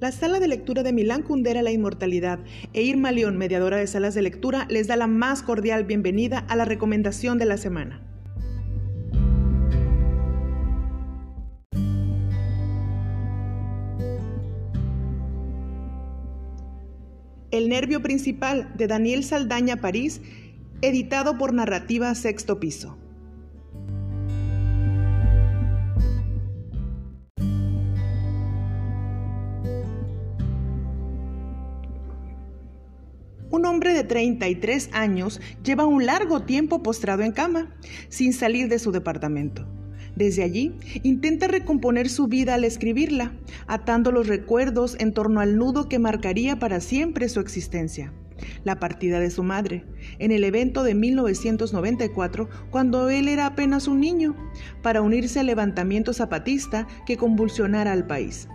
La sala de lectura de Milán Kundera La Inmortalidad e Irma León, mediadora de salas de lectura, les da la más cordial bienvenida a la recomendación de la semana. El nervio principal de Daniel Saldaña París, editado por Narrativa Sexto Piso. Un hombre de 33 años lleva un largo tiempo postrado en cama, sin salir de su departamento. Desde allí, intenta recomponer su vida al escribirla, atando los recuerdos en torno al nudo que marcaría para siempre su existencia. La partida de su madre, en el evento de 1994, cuando él era apenas un niño, para unirse al levantamiento zapatista que convulsionara al país.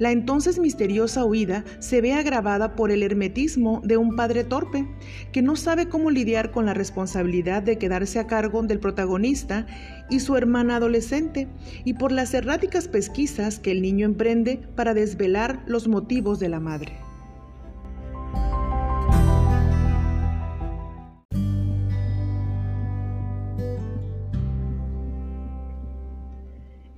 La entonces misteriosa huida se ve agravada por el hermetismo de un padre torpe, que no sabe cómo lidiar con la responsabilidad de quedarse a cargo del protagonista y su hermana adolescente, y por las erráticas pesquisas que el niño emprende para desvelar los motivos de la madre.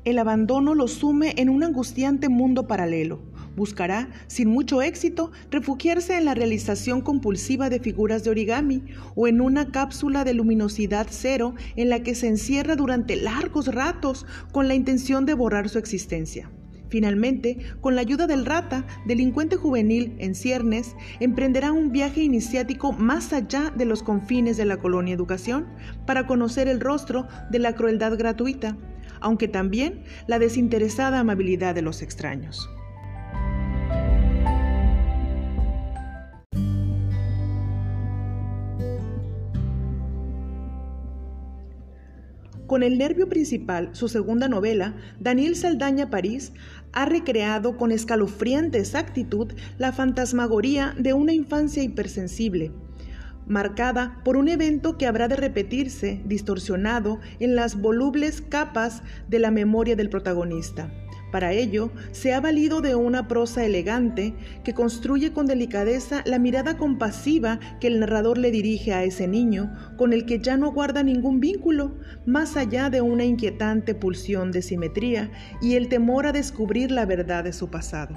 El abandono lo sume en un angustiante mundo paralelo. Buscará, sin mucho éxito, refugiarse en la realización compulsiva de figuras de origami o en una cápsula de luminosidad cero en la que se encierra durante largos ratos con la intención de borrar su existencia. Finalmente, con la ayuda del rata, delincuente juvenil en ciernes, emprenderá un viaje iniciático más allá de los confines de la colonia educación para conocer el rostro de la crueldad gratuita aunque también la desinteresada amabilidad de los extraños. Con el nervio principal, su segunda novela, Daniel Saldaña París ha recreado con escalofriante exactitud la fantasmagoría de una infancia hipersensible, marcada por un evento que habrá de repetirse, distorsionado en las volubles capas de la memoria del protagonista. Para ello, se ha valido de una prosa elegante que construye con delicadeza la mirada compasiva que el narrador le dirige a ese niño, con el que ya no guarda ningún vínculo, más allá de una inquietante pulsión de simetría y el temor a descubrir la verdad de su pasado.